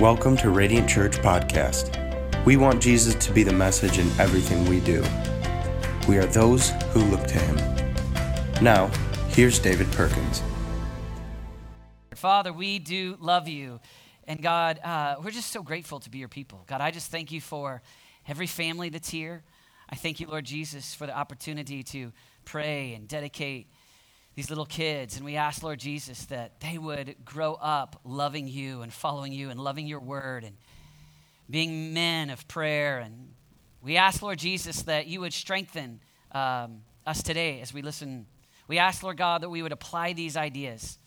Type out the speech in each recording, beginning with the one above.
Welcome to Radiant Church Podcast. We want Jesus to be the message in everything we do. We are those who look to him. Now, here's David Perkins. Father, we do love you. And God, uh, we're just so grateful to be your people. God, I just thank you for every family that's here. I thank you, Lord Jesus, for the opportunity to pray and dedicate these little kids. And we ask, Lord Jesus, that they would grow up loving you and following you and loving your word and being men of prayer. And we ask, Lord Jesus, that you would strengthen um, us today as we listen. We ask, Lord God, that we would apply these ideas.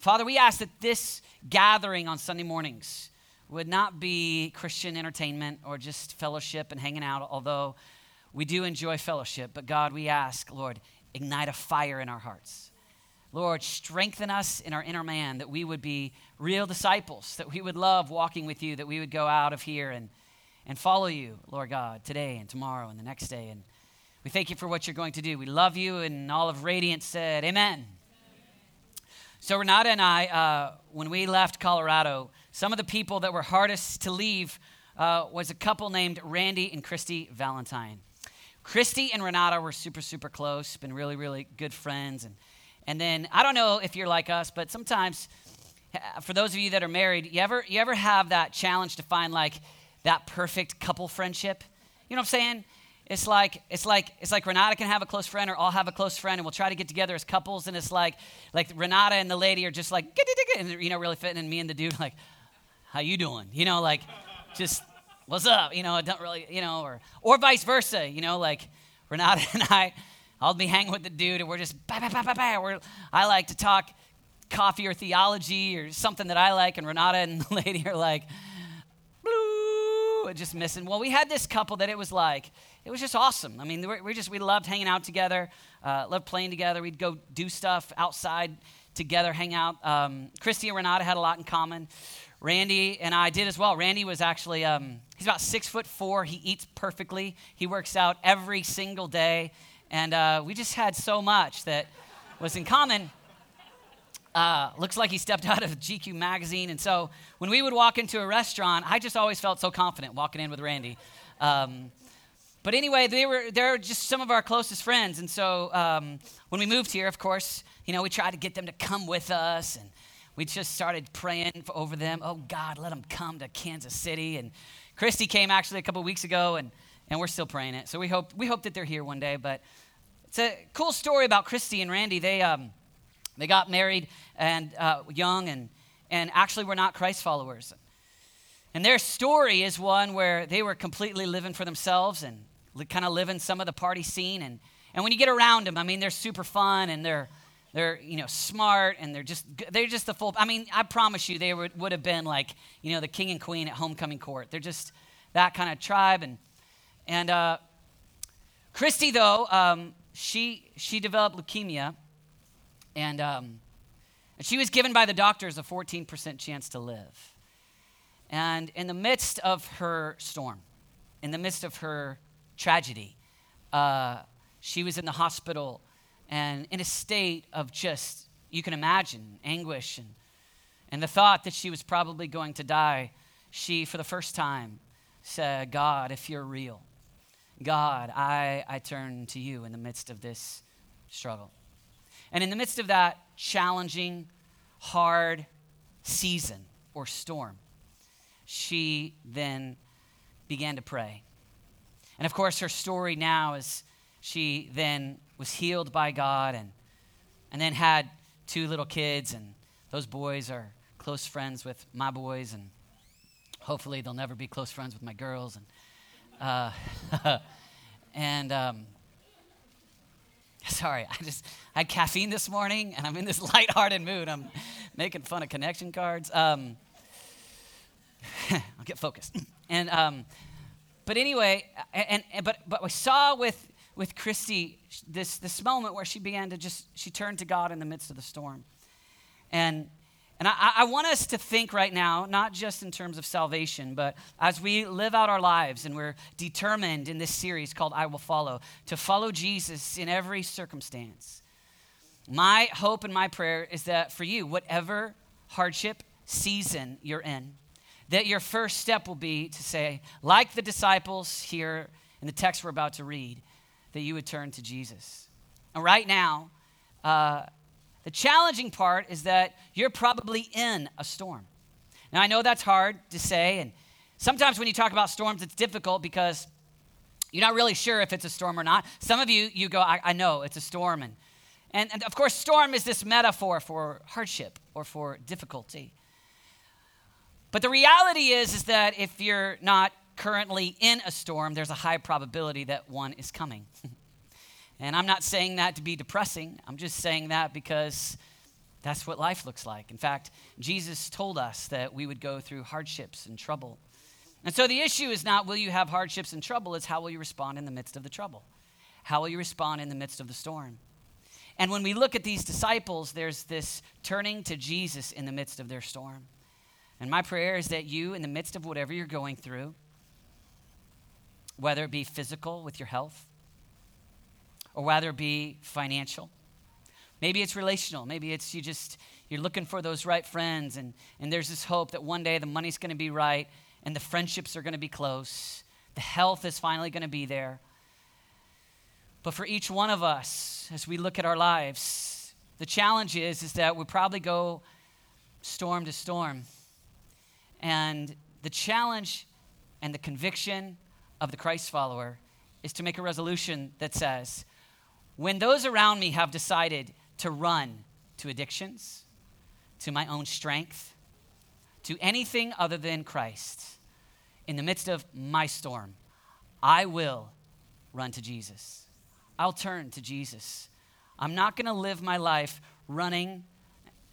Father, we ask that this gathering on Sunday mornings would not be Christian entertainment or just fellowship and hanging out, although we do enjoy fellowship. But God, we ask, Lord, ignite a fire in our hearts. Lord, strengthen us in our inner man that we would be real disciples, that we would love walking with you, that we would go out of here and, and follow you, Lord God, today and tomorrow and the next day. And we thank you for what you're going to do. We love you, and all of Radiant said, Amen. So, Renata and I, uh, when we left Colorado, some of the people that were hardest to leave uh, was a couple named Randy and Christy Valentine. Christy and Renata were super, super close, been really, really good friends. And, and then, I don't know if you're like us, but sometimes, for those of you that are married, you ever, you ever have that challenge to find like that perfect couple friendship? You know what I'm saying? It's like it's like it's like Renata can have a close friend, or I'll have a close friend, and we'll try to get together as couples. And it's like like Renata and the lady are just like and you know really fitting, and me and the dude like, how you doing? You know like, just what's up? You know I don't really you know or or vice versa. You know like Renata and I, I'll be hanging with the dude, and we're just bah, bah, bah, bah, bah. We're, I like to talk coffee or theology or something that I like, and Renata and the lady are like, blue, just missing. Well, we had this couple that it was like it was just awesome. I mean, we just we loved hanging out together, uh, loved playing together. We'd go do stuff outside together, hang out. Um, Christy and Renata had a lot in common. Randy and I did as well. Randy was actually um, he's about six foot four. He eats perfectly. He works out every single day, and uh, we just had so much that was in common. Uh, looks like he stepped out of GQ magazine. And so when we would walk into a restaurant, I just always felt so confident walking in with Randy. Um, but anyway, they were they're just some of our closest friends, and so um, when we moved here, of course, you know, we tried to get them to come with us, and we just started praying for, over them. Oh God, let them come to Kansas City. And Christy came actually a couple weeks ago, and and we're still praying it. So we hope we hope that they're here one day. But it's a cool story about Christy and Randy. They um, they got married and uh, young, and and actually were not Christ followers. And their story is one where they were completely living for themselves and kind of living some of the party scene. And, and when you get around them, I mean, they're super fun and they're, they're you know smart and they're just they're just the full i mean i promise you they would, would have been like you know the king and queen at homecoming court. They're just that kind of tribe. And and uh, christy though um, she she developed leukemia. And um, and she was given by the doctors a 14% chance to live. And in the midst of her storm in the midst of her tragedy. Uh, she was in the hospital and in a state of just, you can imagine, anguish and, and the thought that she was probably going to die. She, for the first time, said, God, if you're real, God, I, I turn to you in the midst of this struggle. And in the midst of that challenging, hard season or storm, she then began to pray. And of course, her story now is she then was healed by God and, and then had two little kids, and those boys are close friends with my boys, and hopefully they'll never be close friends with my girls. And, uh, and um, sorry, I just I had caffeine this morning, and I'm in this lighthearted mood. I'm making fun of connection cards. Um, I'll get focused. And um, but anyway, and, and but but we saw with with Christy this this moment where she began to just she turned to God in the midst of the storm, and and I, I, want us to think right now, not just in terms of salvation, but as we live out our lives and we're determined in this series called I Will Follow, to follow Jesus in every circumstance. My hope and my prayer is that for you, whatever hardship season you're in, that your first step will be to say, like the disciples here in the text we're about to read, that you would turn to Jesus. And right now, uh, the challenging part is that you're probably in a storm. Now, I know that's hard to say, and sometimes when you talk about storms, it's difficult because you're not really sure if it's a storm or not. Some of you, you go, I, I know it's a storm. And, and, and of course, storm is this metaphor for hardship or for difficulty. But the reality is, is that if you're not currently in a storm, there's a high probability that one is coming. and I'm not saying that to be depressing. I'm just saying that because that's what life looks like. In fact, Jesus told us that we would go through hardships and trouble. And so the issue is not will you have hardships and trouble, it's how will you respond in the midst of the trouble? How will you respond in the midst of the storm? And when we look at these disciples, there's this turning to Jesus in the midst of their storm. And my prayer is that you, in the midst of whatever you're going through, whether it be physical with your health, or whether it be financial, maybe it's relational, maybe it's you just, you're looking for those right friends, and, and there's this hope that one day the money's going to be right, and the friendships are going to be close. The health is finally going to be there. But for each one of us, as we look at our lives, the challenge is, is that we probably go storm to storm. And the challenge and the conviction of the Christ follower is to make a resolution that says, when those around me have decided to run to addictions, to my own strength, to anything other than Christ, in the midst of my storm, I will run to Jesus. I'll turn to Jesus. I'm not going to live my life running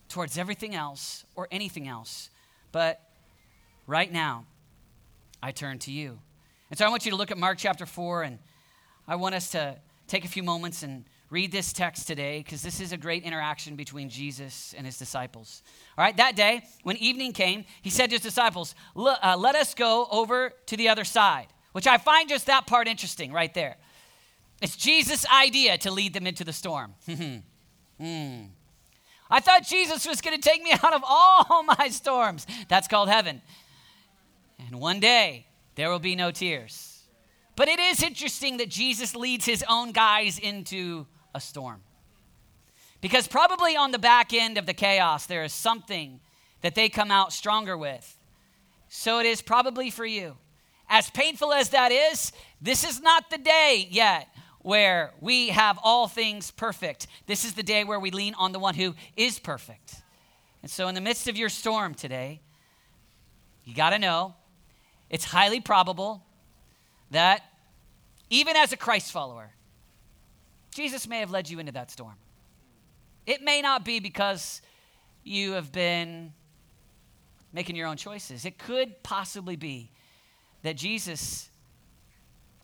towards everything else or anything else, but right now, I turn to you. And so I want you to look at Mark chapter 4, and I want us to take a few moments and read this text today because this is a great interaction between Jesus and his disciples. All right, that day, when evening came, he said to his disciples, uh, Let us go over to the other side, which I find just that part interesting right there. It's Jesus' idea to lead them into the storm. hmm. I thought Jesus was going to take me out of all my storms. That's called heaven. And one day, there will be no tears. But it is interesting that Jesus leads his own guys into a storm. Because probably on the back end of the chaos, there is something that they come out stronger with. So it is probably for you. As painful as that is, this is not the day yet where we have all things perfect. This is the day where we lean on the one who is perfect. And so, in the midst of your storm today, you got to know it's highly probable that even as a Christ follower, Jesus may have led you into that storm. It may not be because you have been making your own choices. It could possibly be that Jesus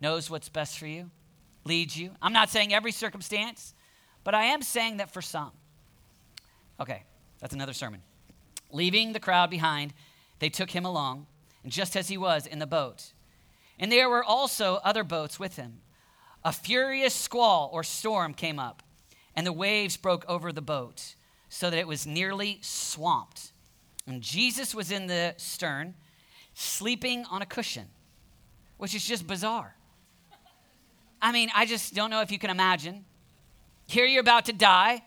knows what's best for you, leads you. I'm not saying every circumstance, but I am saying that for some. Okay, that's another sermon. Leaving the crowd behind, they took him along, just as he was in the boat. And there were also other boats with him. A furious squall or storm came up, and the waves broke over the boat so that it was nearly swamped. And Jesus was in the stern, sleeping on a cushion, which is just bizarre. I mean, I just don't know if you can imagine. Here you're about to die,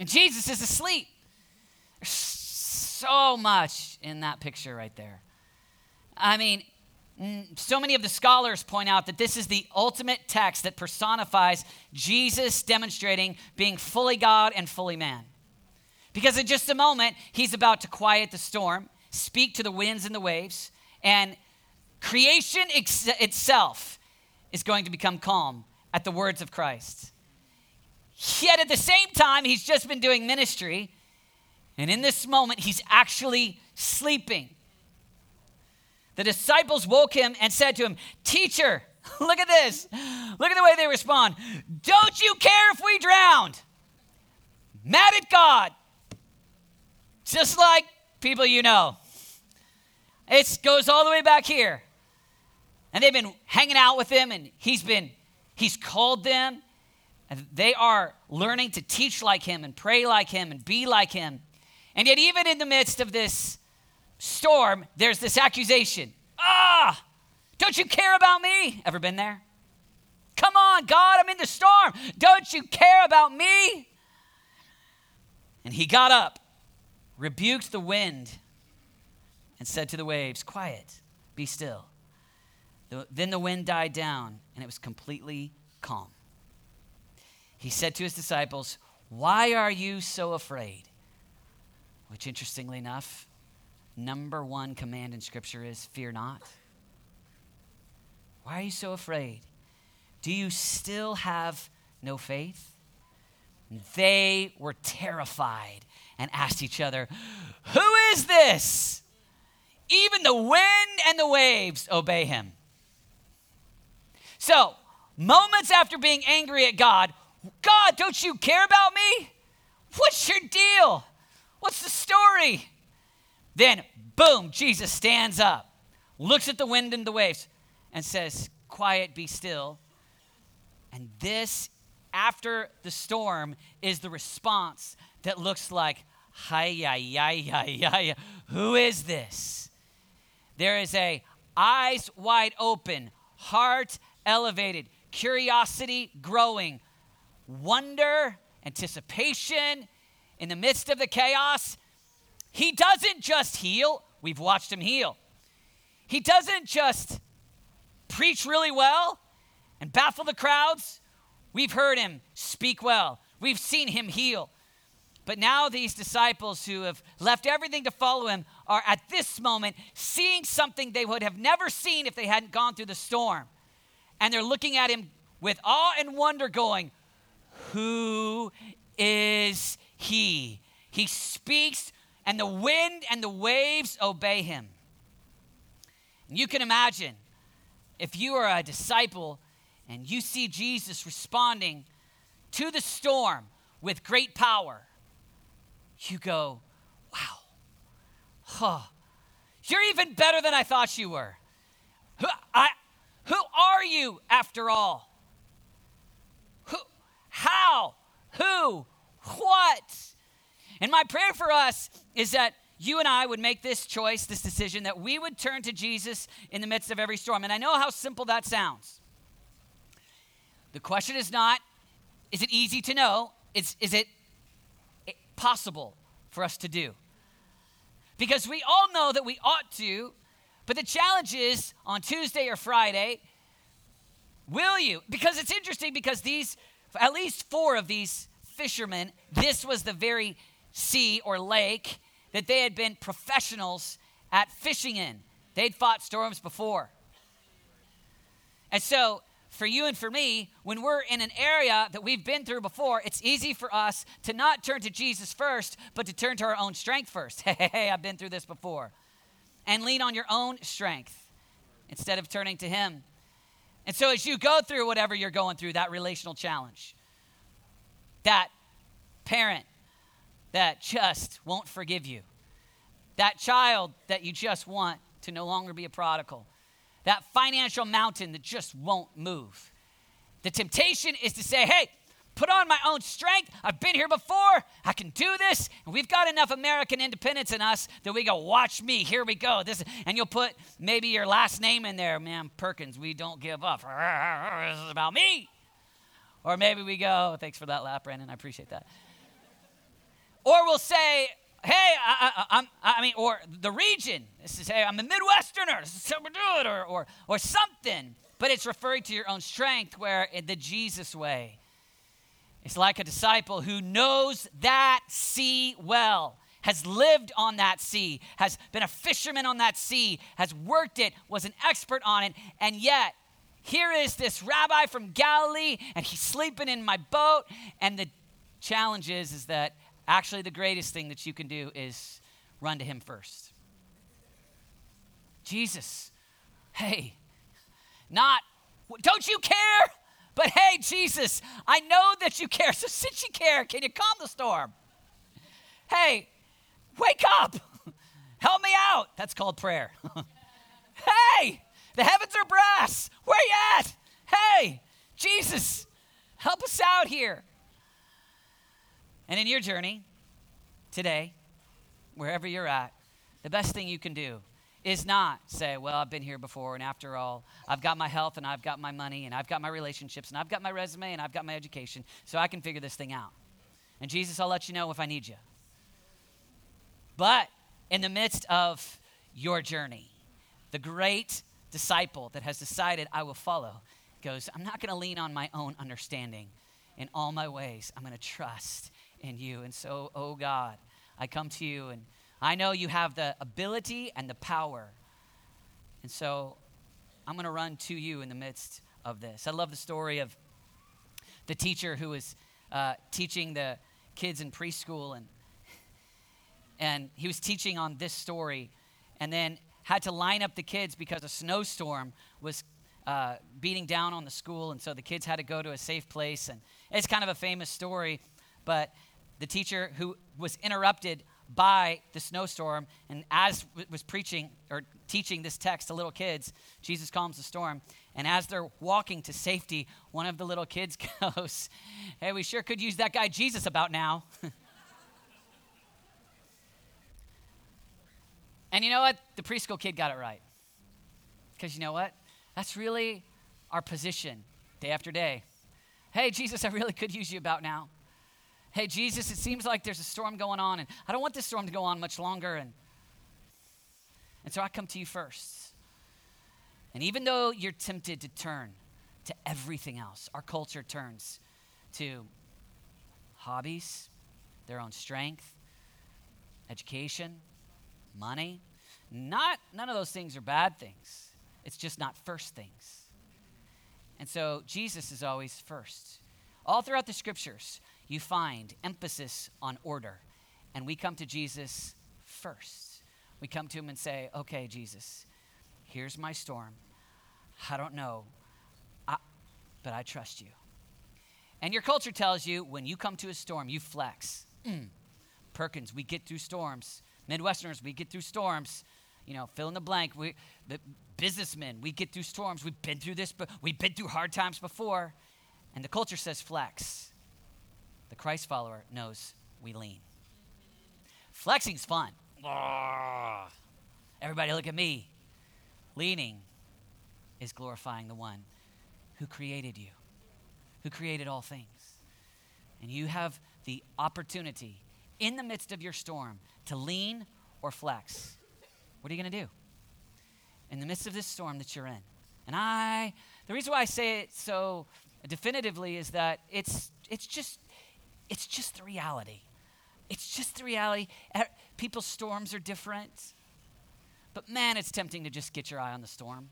and Jesus is asleep. There's so much in that picture right there. I mean, so many of the scholars point out that this is the ultimate text that personifies Jesus demonstrating being fully God and fully man. Because in just a moment, he's about to quiet the storm, speak to the winds and the waves, and creation ex- itself is going to become calm at the words of Christ. Yet at the same time, he's just been doing ministry, and in this moment, he's actually sleeping. The disciples woke him and said to him, Teacher, look at this. Look at the way they respond. Don't you care if we drowned? Mad at God. Just like people you know. It goes all the way back here. And they've been hanging out with him, and he's been, he's called them. And they are learning to teach like him and pray like him and be like him. And yet, even in the midst of this storm, there's this accusation. Ah, don't you care about me? Ever been there? Come on, God, I'm in the storm. Don't you care about me? And he got up, rebuked the wind, and said to the waves, Quiet, be still. Then the wind died down, and it was completely calm. He said to his disciples, Why are you so afraid? Which, interestingly enough, number one command in Scripture is fear not. Why are you so afraid? Do you still have no faith? They were terrified and asked each other, Who is this? Even the wind and the waves obey him. So, moments after being angry at God, God, don't you care about me? What's your deal? What's the story? Then, boom, Jesus stands up, looks at the wind and the waves, and says, Quiet, be still. And this, after the storm, is the response that looks like, Hi, ya, ya, ya, ya. Who is this? There is a eyes wide open, heart elevated, curiosity growing, wonder, anticipation in the midst of the chaos. He doesn't just heal, we've watched him heal. He doesn't just preach really well and baffle the crowds. We've heard him speak well, we've seen him heal. But now these disciples who have left everything to follow him are at this moment seeing something they would have never seen if they hadn't gone through the storm. And they're looking at him with awe and wonder, going, Who is he? He speaks, and the wind and the waves obey him. And you can imagine if you are a disciple and you see Jesus responding to the storm with great power, you go, wow, huh, you're even better than I thought you were. Who, I, who are you after all? Who, how, who, what? And my prayer for us is that you and I would make this choice, this decision, that we would turn to Jesus in the midst of every storm. And I know how simple that sounds. The question is not, is it easy to know? It's, is it possible for us to do? Because we all know that we ought to, but the challenge is on Tuesday or Friday, will you? Because it's interesting because these, at least four of these fishermen, this was the very sea or lake that they had been professionals at fishing in. They'd fought storms before. And so, for you and for me, when we're in an area that we've been through before, it's easy for us to not turn to Jesus first, but to turn to our own strength first. Hey, hey, hey I've been through this before. And lean on your own strength instead of turning to Him. And so, as you go through whatever you're going through, that relational challenge, that parent that just won't forgive you, that child that you just want to no longer be a prodigal, that financial mountain that just won't move. The temptation is to say, hey, put on my own strength. I've been here before. I can do this. And we've got enough American independence in us that we go, watch me. Here we go. This, and you'll put maybe your last name in there, man, Perkins. We don't give up. This is about me. Or maybe we go, thanks for that laugh, Brandon. I appreciate that. Or we'll say, hey, I, I, I, mean, or the region. This is, hey, I'm a Midwesterner. This is how we do it. Or, or, or something. But it's referring to your own strength, where in the Jesus way. It's like a disciple who knows that sea well, has lived on that sea, has been a fisherman on that sea, has worked it, was an expert on it, and yet here is this rabbi from Galilee, and he's sleeping in my boat. And the challenge is, is that Actually, the greatest thing that you can do is run to Him first. Jesus, hey, not, don't you care? But hey, Jesus, I know that you care. So since you care, can you calm the storm? Hey, wake up. Help me out. That's called prayer. hey, the heavens are brass. Where you at? Hey, Jesus, help us out here. And in your journey today, wherever you're at, the best thing you can do is not say, Well, I've been here before, and after all, I've got my health, and I've got my money, and I've got my relationships, and I've got my resume, and I've got my education, so I can figure this thing out. And Jesus, I'll let you know if I need you. But in the midst of your journey, the great disciple that has decided I will follow goes, I'm not going to lean on my own understanding. In all my ways, I'm going to trust in you. And so, oh God, I come to you and I know you have the ability and the power. And so I'm going to run to you in the midst of this. I love the story of the teacher who was uh, teaching the kids in preschool, and, and he was teaching on this story, and then had to line up the kids because a snowstorm was uh, beating down on the school, and so the kids had to go to a safe place. And it's kind of a famous story, but the teacher who was interrupted by the snowstorm, and as was preaching or teaching this text to little kids, Jesus calms the storm. And as they're walking to safety, one of the little kids goes, Hey, we sure could use that guy Jesus about now. and you know what? The preschool kid got it right. Because you know what? That's really our position day after day. Hey, Jesus, I really could use you about now hey, Jesus, it seems like there's a storm going on, and I don't want this storm to go on much longer. And, and so I come to you first. And even though you're tempted to turn to everything else, our culture turns to hobbies, their own strength, education, money. Not none of those things are bad things. It's just not first things. And so Jesus is always first. All throughout the scriptures, you find emphasis on order. And we come to Jesus first. We come to him and say, okay, Jesus, here's my storm. I don't know, I, but I trust you. And your culture tells you when you come to a storm, you flex. Mm. Perkins, we get through storms. Midwesterners, we get through storms. You know, fill in the blank. We, the businessmen, we get through storms. We've been through this, but we've been through hard times before. And the culture says flex. The Christ follower knows we lean. Flexing's fun. Everybody look at me. Leaning is glorifying the one who created you, who created all things. And you have the opportunity in the midst of your storm to lean or flex. What are you going to do? In the midst of this storm that you're in. And I, the reason why I say it so definitively is that it's, it's just it's just the reality. It's just the reality. People's storms are different. But man, it's tempting to just get your eye on the storm.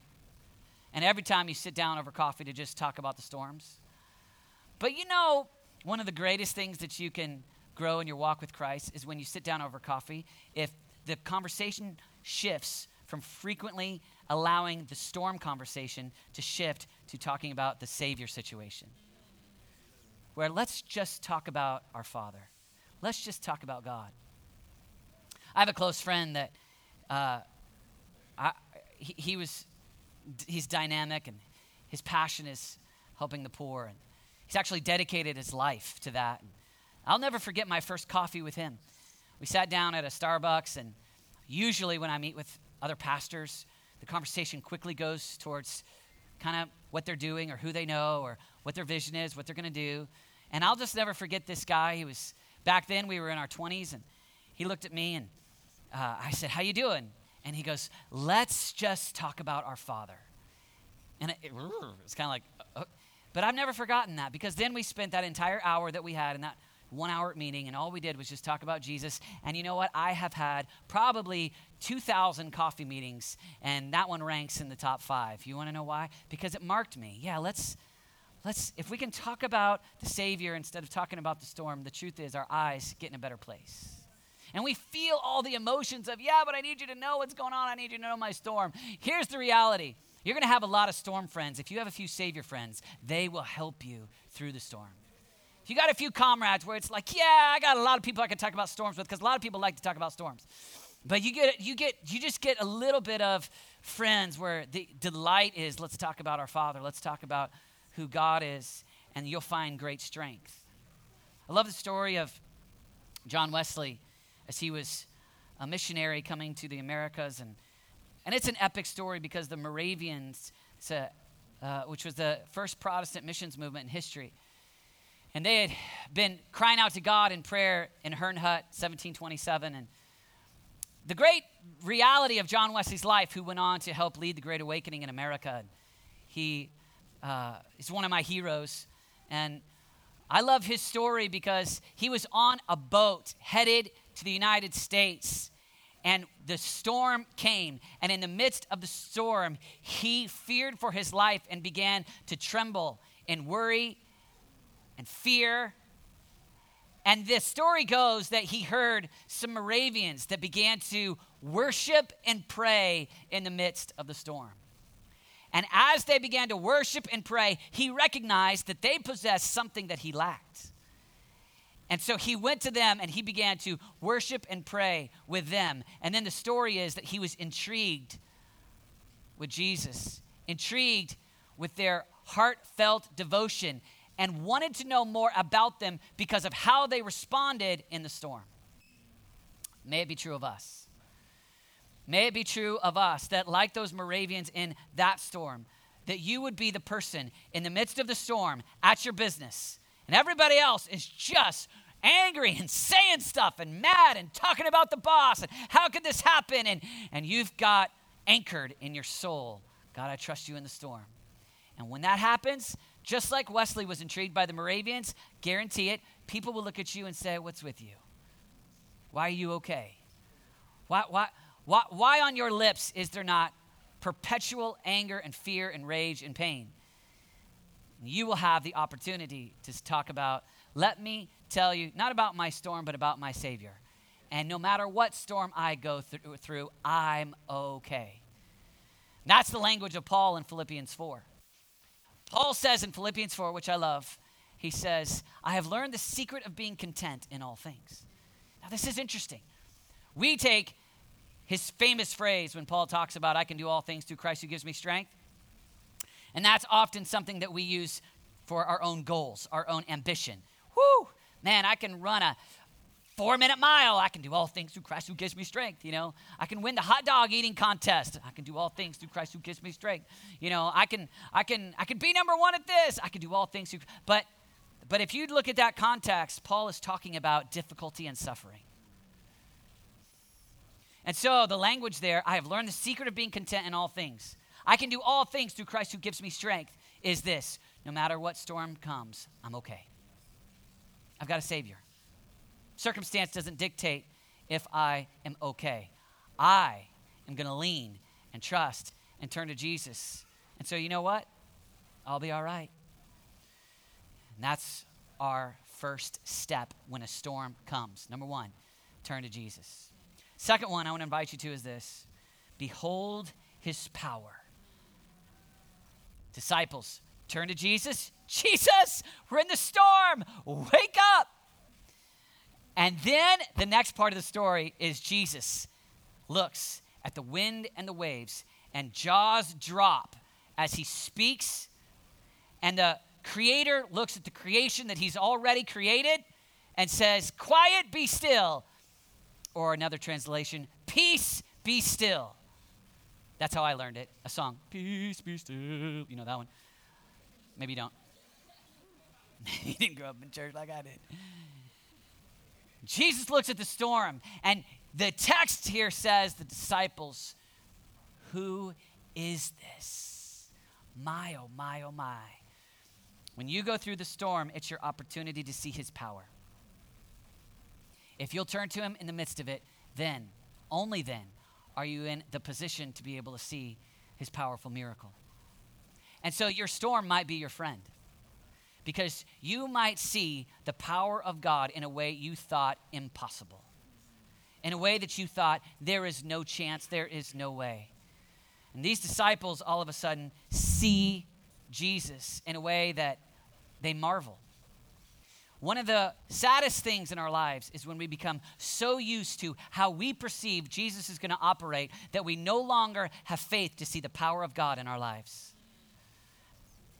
And every time you sit down over coffee to just talk about the storms. But you know, one of the greatest things that you can grow in your walk with Christ is when you sit down over coffee, if the conversation shifts from frequently allowing the storm conversation to shift to talking about the Savior situation where let's just talk about our Father. Let's just talk about God. I have a close friend that uh, I, he, he, was, he's dynamic and his passion is helping the poor. And he's actually dedicated his life to that. And I'll never forget my first coffee with him. We sat down at a Starbucks, and usually when I meet with other pastors, the conversation quickly goes towards kind of what they're doing or who they know or what their vision is, what they're going to do. And I'll just never forget this guy. He was back then we were in our 20s, and he looked at me and uh, I said, "How you doing?" And he goes, "Let's just talk about our Father." And it, it, it's kind of like, uh, uh, but I've never forgotten that because then we spent that entire hour that we had in that one hour meeting, and all we did was just talk about Jesus. And you know what? I have had probably 2,000 coffee meetings, and that one ranks in the top five. You want to know why? Because it marked me. Yeah, let's let's if we can talk about the savior instead of talking about the storm the truth is our eyes get in a better place and we feel all the emotions of yeah but i need you to know what's going on i need you to know my storm here's the reality you're going to have a lot of storm friends if you have a few savior friends they will help you through the storm if you got a few comrades where it's like yeah i got a lot of people i can talk about storms with because a lot of people like to talk about storms but you get you get you just get a little bit of friends where the delight is let's talk about our father let's talk about who God is, and you'll find great strength. I love the story of John Wesley as he was a missionary coming to the Americas. And, and it's an epic story because the Moravians, a, uh, which was the first Protestant missions movement in history, and they had been crying out to God in prayer in Herrnhut, 1727. And the great reality of John Wesley's life, who went on to help lead the Great Awakening in America, he uh, is one of my heroes. And I love his story because he was on a boat headed to the United States. And the storm came. And in the midst of the storm, he feared for his life and began to tremble and worry and fear. And the story goes that he heard some Moravians that began to worship and pray in the midst of the storm. And as they began to worship and pray, he recognized that they possessed something that he lacked. And so he went to them and he began to worship and pray with them. And then the story is that he was intrigued with Jesus, intrigued with their heartfelt devotion and wanted to know more about them because of how they responded in the storm. May it be true of us. May it be true of us that, like those Moravians in that storm, that you would be the person in the midst of the storm at your business, and everybody else is just angry and saying stuff and mad and talking about the boss and how could this happen? And, and you've got anchored in your soul God, I trust you in the storm. And when that happens, just like Wesley was intrigued by the Moravians, guarantee it, people will look at you and say, What's with you? Why are you okay? Why, why, why, why on your lips is there not perpetual anger and fear and rage and pain? You will have the opportunity to talk about, let me tell you, not about my storm, but about my Savior. And no matter what storm I go through, through I'm okay. That's the language of Paul in Philippians 4. Paul says in Philippians 4, which I love, he says, I have learned the secret of being content in all things. Now, this is interesting. We take his famous phrase when Paul talks about, I can do all things through Christ who gives me strength. And that's often something that we use for our own goals, our own ambition. Whoo, man, I can run a, four minute mile. I can do all things through Christ who gives me strength. You know, I can win the hot dog eating contest. I can do all things through Christ who gives me strength. You know, I can, I can, I can be number one at this. I can do all things through. But, but if you look at that context, Paul is talking about difficulty and suffering. And so the language there, I have learned the secret of being content in all things. I can do all things through Christ who gives me strength. Is this: no matter what storm comes, I'm okay. I've got a Savior. Circumstance doesn't dictate if I am okay. I am going to lean and trust and turn to Jesus. And so, you know what? I'll be all right. And that's our first step when a storm comes. Number one, turn to Jesus. Second one I want to invite you to is this Behold his power. Disciples, turn to Jesus. Jesus, we're in the storm. Wake. And then the next part of the story is Jesus looks at the wind and the waves, and jaws drop as he speaks. And the creator looks at the creation that he's already created and says, Quiet, be still. Or another translation, Peace, be still. That's how I learned it. A song, Peace, be still. You know that one? Maybe you don't. you didn't grow up in church like I did. Jesus looks at the storm, and the text here says, the disciples, Who is this? My, oh, my, oh, my. When you go through the storm, it's your opportunity to see his power. If you'll turn to him in the midst of it, then, only then, are you in the position to be able to see his powerful miracle. And so your storm might be your friend because you might see the power of God in a way you thought impossible, in a way that you thought there is no chance, there is no way. And these disciples all of a sudden see Jesus in a way that they marvel. One of the saddest things in our lives is when we become so used to how we perceive Jesus is going to operate that we no longer have faith to see the power of God in our lives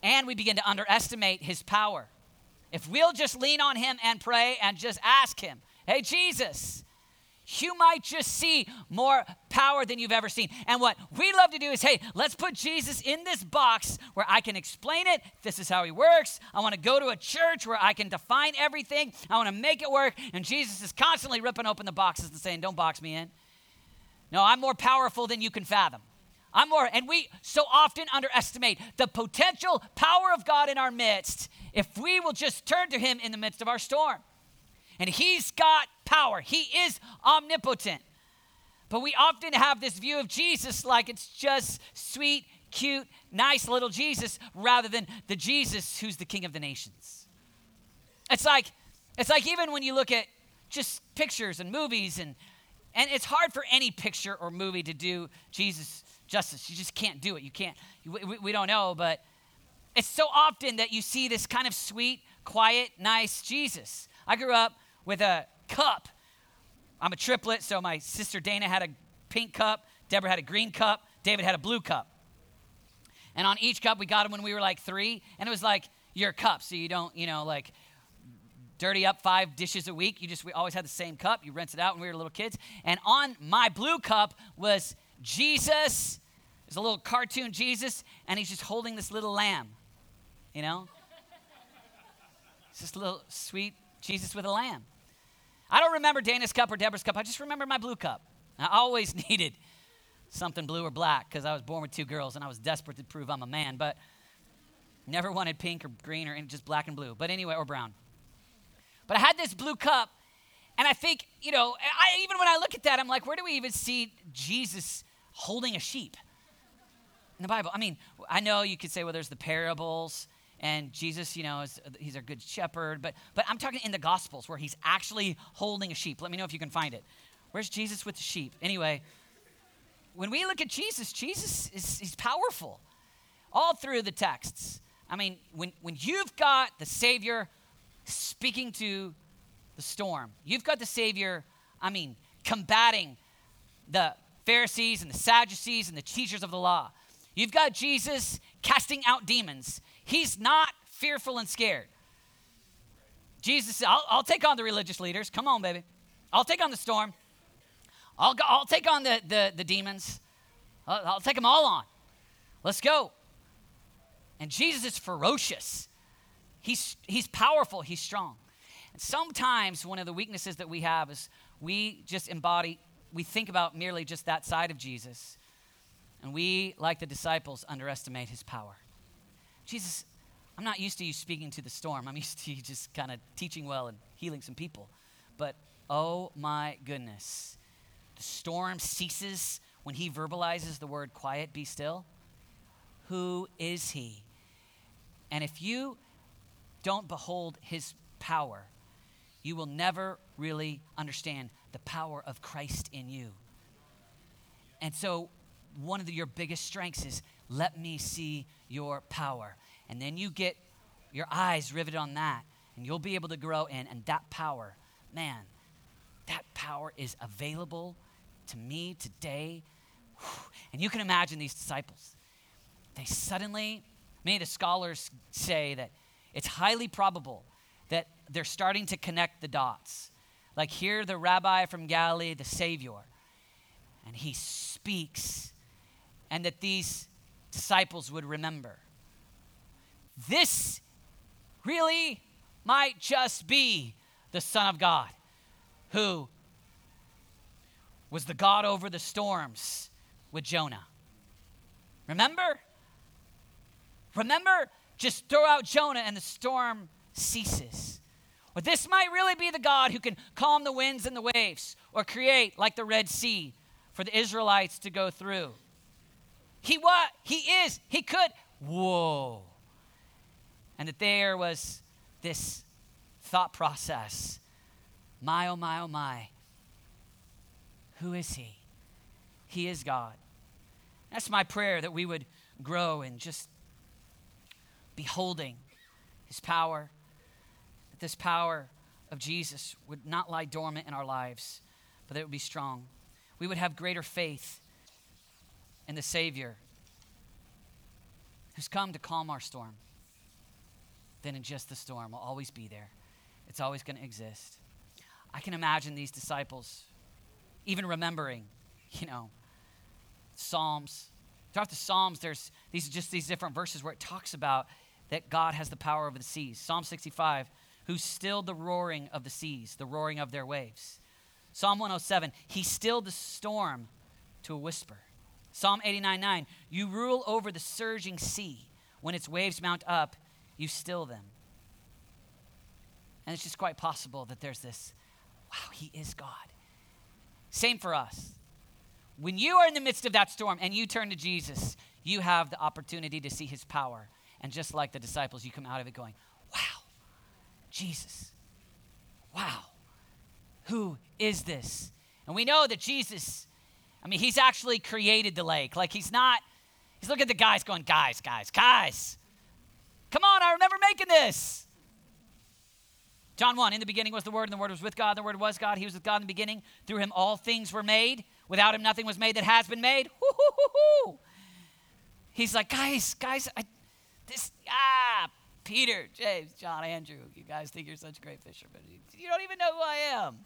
and we begin to underestimate his power. If we'll just lean on him and pray and just ask him, hey, Jesus, you might just see more power than you've ever seen. And what we love to do is hey, let's put Jesus in this box where I can explain it. This is how he works. I want to go to a church where I can define everything. I want to make it work. And Jesus is constantly ripping open the boxes and saying, don't box me in. No, I'm more powerful than you can fathom. I'm more, and we so often underestimate the potential power of God in our midst if we will just turn to Him in the midst of our storm. And He's got power, He is omnipotent. But we often have this view of Jesus like it's just sweet, cute, nice little Jesus rather than the Jesus who's the King of the nations. It's like, it's like even when you look at just pictures and movies and and it's hard for any picture or movie to do Jesus justice. You just can't do it. You can't. We, we don't know, but it's so often that you see this kind of sweet, quiet, nice Jesus. I grew up with a cup. I'm a triplet, so my sister Dana had a pink cup, Deborah had a green cup, David had a blue cup. And on each cup, we got them when we were like three, and it was like your cup, so you don't, you know, like dirty up five dishes a week. You just, we always had the same cup. You rinse it out when we were little kids. And on my blue cup was Jesus. There's a little cartoon Jesus, and he's just holding this little lamb, you know? It's just a little sweet Jesus with a lamb. I don't remember Dana's cup or Deborah's cup. I just remember my blue cup. I always needed something blue or black because I was born with two girls and I was desperate to prove I'm a man, but never wanted pink or green or just black and blue. But anyway, or brown. But I had this blue cup, and I think, you know, I, even when I look at that, I'm like, where do we even see Jesus holding a sheep in the Bible? I mean, I know you could say, well, there's the parables, and Jesus, you know, is, he's a good shepherd, but, but I'm talking in the Gospels where he's actually holding a sheep. Let me know if you can find it. Where's Jesus with the sheep? Anyway, when we look at Jesus, Jesus is he's powerful all through the texts. I mean, when, when you've got the Savior speaking to the storm. You've got the Savior, I mean, combating the Pharisees and the Sadducees and the teachers of the law. You've got Jesus casting out demons. He's not fearful and scared. Jesus I'll, I'll take on the religious leaders. Come on, baby. I'll take on the storm. I'll, go, I'll take on the, the, the demons. I'll, I'll take them all on. Let's go. And Jesus is ferocious. He's, he's powerful, he's strong. And sometimes one of the weaknesses that we have is we just embody, we think about merely just that side of Jesus. And we, like the disciples, underestimate his power. Jesus, I'm not used to you speaking to the storm. I'm used to you just kind of teaching well and healing some people. But oh my goodness, the storm ceases when he verbalizes the word quiet, be still. Who is he? And if you don't behold his power, you will never really understand the power of Christ in you. And so, one of the, your biggest strengths is let me see your power. And then you get your eyes riveted on that, and you'll be able to grow in. And that power, man, that power is available to me today. And you can imagine these disciples. They suddenly, many of the scholars say that it's highly probable that they're starting to connect the dots. Like here, the rabbi from Galilee, the Savior, and he speaks, and that these disciples would remember. This really might just be the Son of God who was the God over the storms with Jonah. Remember? Remember just throw out Jonah and the storm ceases. Or this might really be the God who can calm the winds and the waves or create like the Red Sea for the Israelites to go through. He what? He is. He could. Whoa. And that there was this thought process. My, oh, my, oh, my. Who is he? He is God. That's my prayer that we would grow in just beholding his power, that this power of Jesus would not lie dormant in our lives, but that it would be strong. We would have greater faith in the Savior who's come to calm our storm then in just the storm will always be there. It's always going to exist. I can imagine these disciples even remembering, you know, Psalms. Throughout the Psalms, there's these just these different verses where it talks about that God has the power over the seas. Psalm 65, who stilled the roaring of the seas, the roaring of their waves. Psalm 107, he stilled the storm to a whisper. Psalm 89 9, you rule over the surging sea. When its waves mount up, you still them. And it's just quite possible that there's this wow, he is God. Same for us. When you are in the midst of that storm and you turn to Jesus, you have the opportunity to see his power. And just like the disciples, you come out of it going, wow, Jesus, wow, who is this? And we know that Jesus, I mean, he's actually created the lake. Like he's not, he's looking at the guys going, guys, guys, guys, come on, I remember making this. John 1, in the beginning was the Word, and the Word was with God, and the Word was God. He was with God in the beginning. Through him all things were made. Without him, nothing was made that has been made. He's like, guys, guys, I, this, ah, Peter, James, John, Andrew, you guys think you're such great fishermen. You don't even know who I am.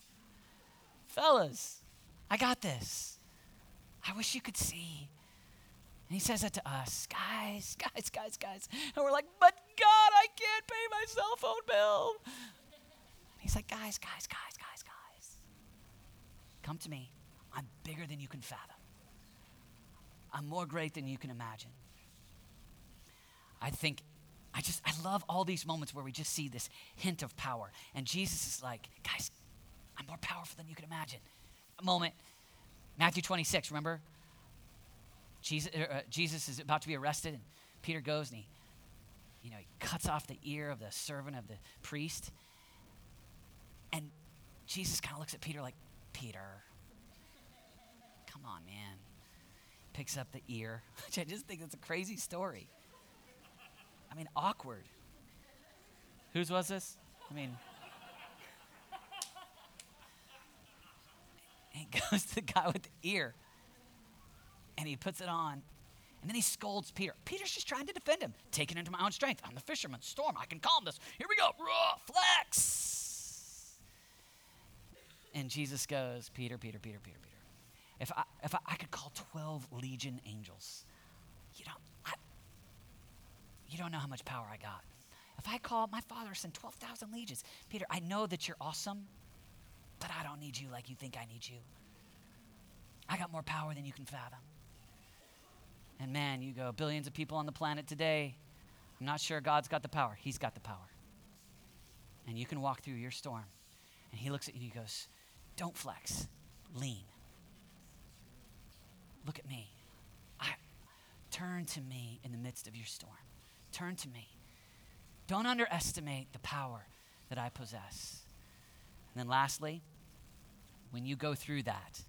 Fellas, I got this. I wish you could see. And he says that to us, guys, guys, guys, guys. And we're like, but God, I can't pay my cell phone bill. And He's like, guys, guys, guys, guys, guys. Come to me. I'm bigger than you can fathom. I'm more great than you can imagine. I think, I just, I love all these moments where we just see this hint of power. And Jesus is like, guys, I'm more powerful than you can imagine. A moment, Matthew 26, remember? Jesus, uh, Jesus is about to be arrested, and Peter goes and he, you know, he cuts off the ear of the servant of the priest. And Jesus kind of looks at Peter like, Peter, come on, man. Picks up the ear, which I just think that's a crazy story. I mean, awkward. Whose was this? I mean, he goes to the guy with the ear and he puts it on and then he scolds Peter. Peter's just trying to defend him, taking into my own strength. I'm the fisherman. Storm, I can calm this. Here we go. Raw, flex. And Jesus goes, Peter, Peter, Peter, Peter, Peter. If I, if I, I could call 12 legion angels, you don't, I, you don't know how much power I got. If I call my father send 12,000 legions, Peter, I know that you're awesome, but I don't need you like you think I need you. I got more power than you can fathom. And man, you go, billions of people on the planet today. I'm not sure God's got the power. He's got the power. And you can walk through your storm. And he looks at you and he goes, don't flex, lean. Look at me. I, turn to me in the midst of your storm. Turn to me. Don't underestimate the power that I possess. And then lastly, when you go through that,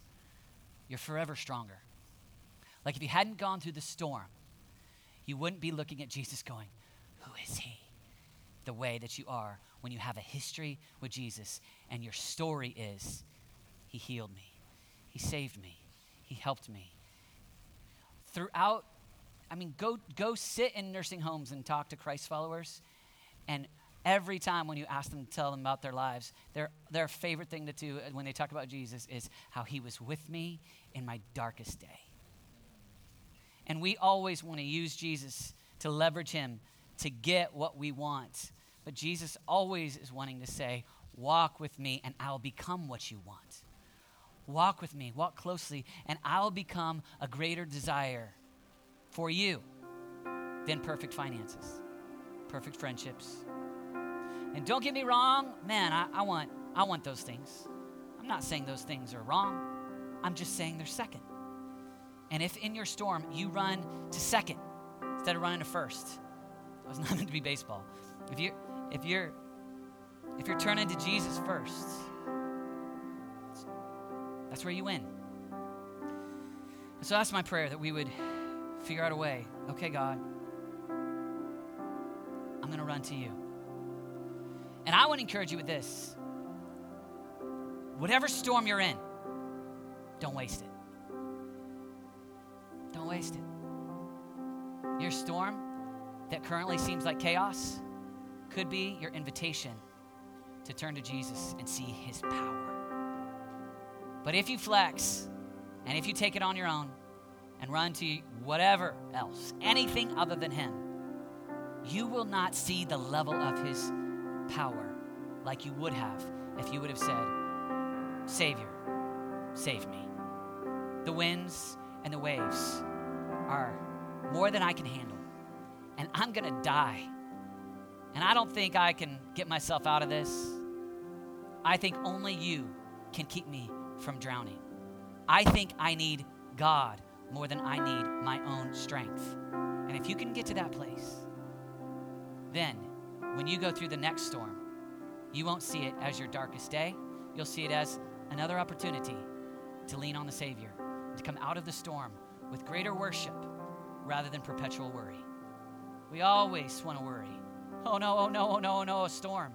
you're forever stronger. Like if you hadn't gone through the storm, you wouldn't be looking at Jesus going, Who is he? The way that you are when you have a history with Jesus and your story is he healed me. He saved me. He helped me. Throughout, I mean, go, go sit in nursing homes and talk to Christ followers. And every time when you ask them to tell them about their lives, their, their favorite thing to do uh, when they talk about Jesus is how he was with me in my darkest day. And we always want to use Jesus to leverage him to get what we want. But Jesus always is wanting to say, Walk with me, and I'll become what you want. Walk with me, walk closely, and I'll become a greater desire for you than perfect finances, perfect friendships. And don't get me wrong, man, I, I, want, I want those things. I'm not saying those things are wrong, I'm just saying they're second. And if in your storm you run to second instead of running to first, it was not meant to be baseball. If you if you're if you're turning to Jesus first, that's where you win. so that's my prayer that we would figure out a way. Okay, God, I'm going to run to you. And I want to encourage you with this whatever storm you're in, don't waste it. Don't waste it. Your storm that currently seems like chaos could be your invitation to turn to Jesus and see his power But if you flex and if you take it on your own and run to whatever else, anything other than Him, you will not see the level of His power like you would have if you would have said, Savior, save me. The winds and the waves are more than I can handle, and I'm going to die. And I don't think I can get myself out of this. I think only you can keep me from drowning. I think I need God more than I need my own strength. And if you can get to that place, then when you go through the next storm, you won't see it as your darkest day. You'll see it as another opportunity to lean on the Savior, to come out of the storm with greater worship rather than perpetual worry. We always want to worry. Oh no, oh no, oh no, oh no, a storm.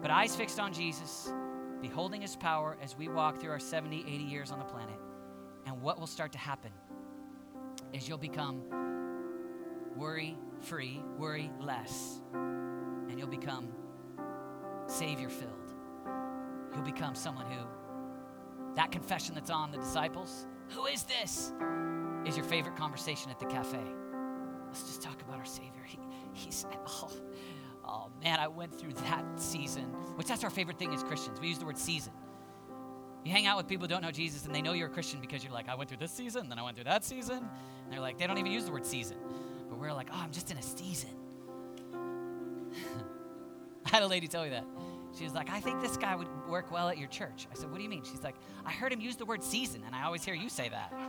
But eyes fixed on Jesus, beholding his power as we walk through our 70, 80 years on the planet. And what will start to happen is you'll become worry free, worry less, and you'll become Savior filled. You'll become someone who, that confession that's on the disciples, who is this? Is your favorite conversation at the cafe. Let's just talk about our Savior. He, he's, oh, oh man, I went through that season, which that's our favorite thing as Christians. We use the word season. You hang out with people who don't know Jesus and they know you're a Christian because you're like, I went through this season, then I went through that season. And they're like, they don't even use the word season. But we're like, oh, I'm just in a season. I had a lady tell me that. She was like, I think this guy would work well at your church. I said, What do you mean? She's like, I heard him use the word season, and I always hear you say that.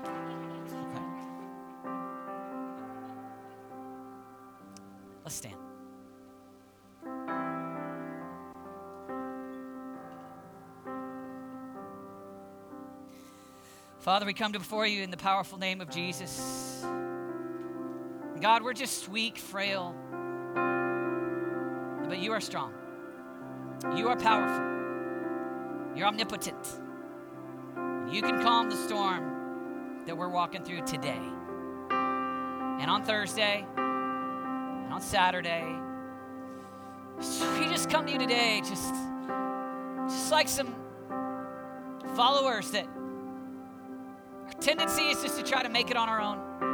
Let's stand. Father, we come before you in the powerful name of Jesus. God, we're just weak, frail, but you are strong. You are powerful. You're omnipotent. You can calm the storm that we're walking through today. And on Thursday, and on Saturday, we just come to you today, just, just like some followers that our tendency is just to try to make it on our own.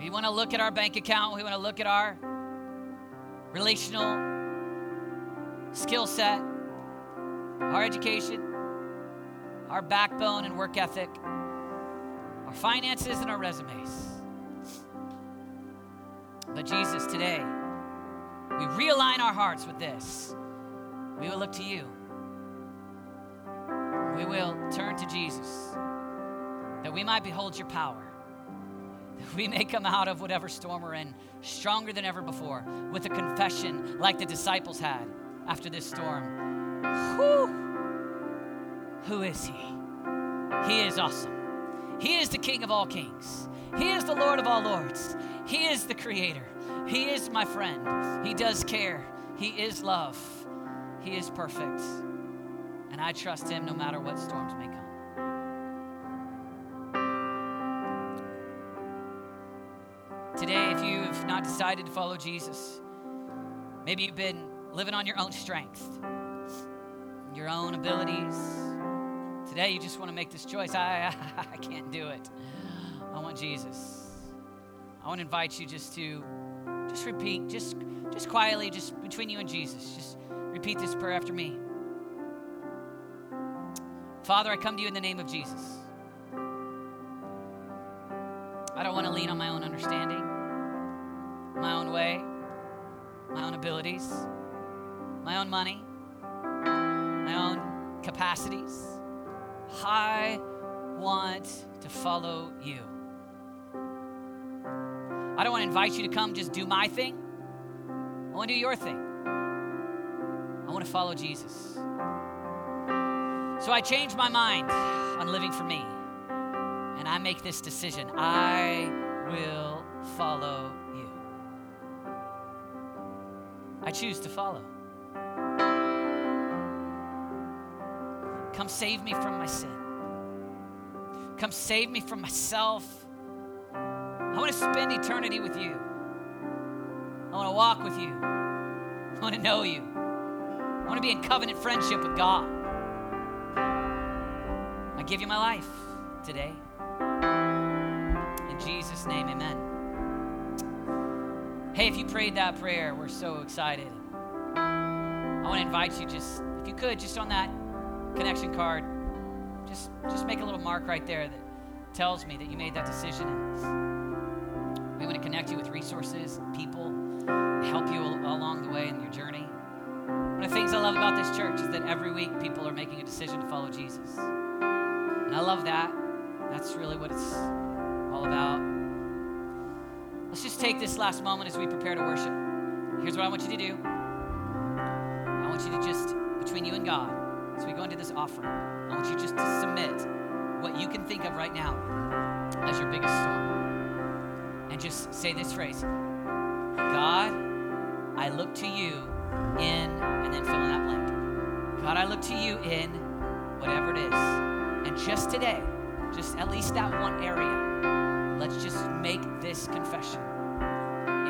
We want to look at our bank account. We want to look at our relational skill set, our education, our backbone and work ethic, our finances, and our resumes. But Jesus, today, we realign our hearts with this. We will look to you. We will turn to Jesus that we might behold your power we may come out of whatever storm we're in stronger than ever before with a confession like the disciples had after this storm. Whew. Who is He? He is awesome. He is the King of all kings. He is the Lord of all lords. He is the Creator. He is my friend. He does care. He is love. He is perfect. And I trust Him no matter what storms may come. Today, if you've not decided to follow Jesus, maybe you've been living on your own strength, your own abilities. Today, you just want to make this choice. I, I, I can't do it. I want Jesus. I want to invite you just to just repeat, just just quietly, just between you and Jesus. Just repeat this prayer after me. Father, I come to you in the name of Jesus. I don't want to lean on my own understanding my own way, my own abilities, my own money, my own capacities. I want to follow you. I don't want to invite you to come just do my thing. I want to do your thing. I want to follow Jesus. So I changed my mind on living for me. And I make this decision I will follow you. I choose to follow. Come save me from my sin. Come save me from myself. I want to spend eternity with you. I want to walk with you. I want to know you. I want to be in covenant friendship with God. I give you my life today. Jesus' name, amen. Hey, if you prayed that prayer, we're so excited. I want to invite you just, if you could, just on that connection card, just, just make a little mark right there that tells me that you made that decision. We want to connect you with resources, people, help you along the way in your journey. One of the things I love about this church is that every week people are making a decision to follow Jesus. And I love that. That's really what it's all about. Let's just take this last moment as we prepare to worship. Here's what I want you to do I want you to just, between you and God, as we go into this offering, I want you just to submit what you can think of right now as your biggest storm. And just say this phrase God, I look to you in, and then fill in that blank. God, I look to you in whatever it is. And just today, just at least that one area, let's just make this confession.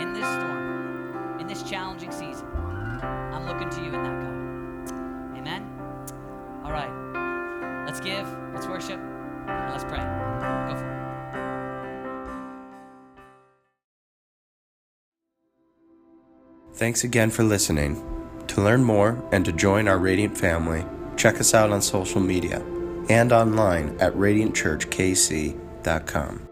In this storm, in this challenging season, I'm looking to you in that, God. Amen? All right. Let's give, let's worship, and let's pray. Go for it. Thanks again for listening. To learn more and to join our Radiant family, check us out on social media and online at radiantchurchkc.com.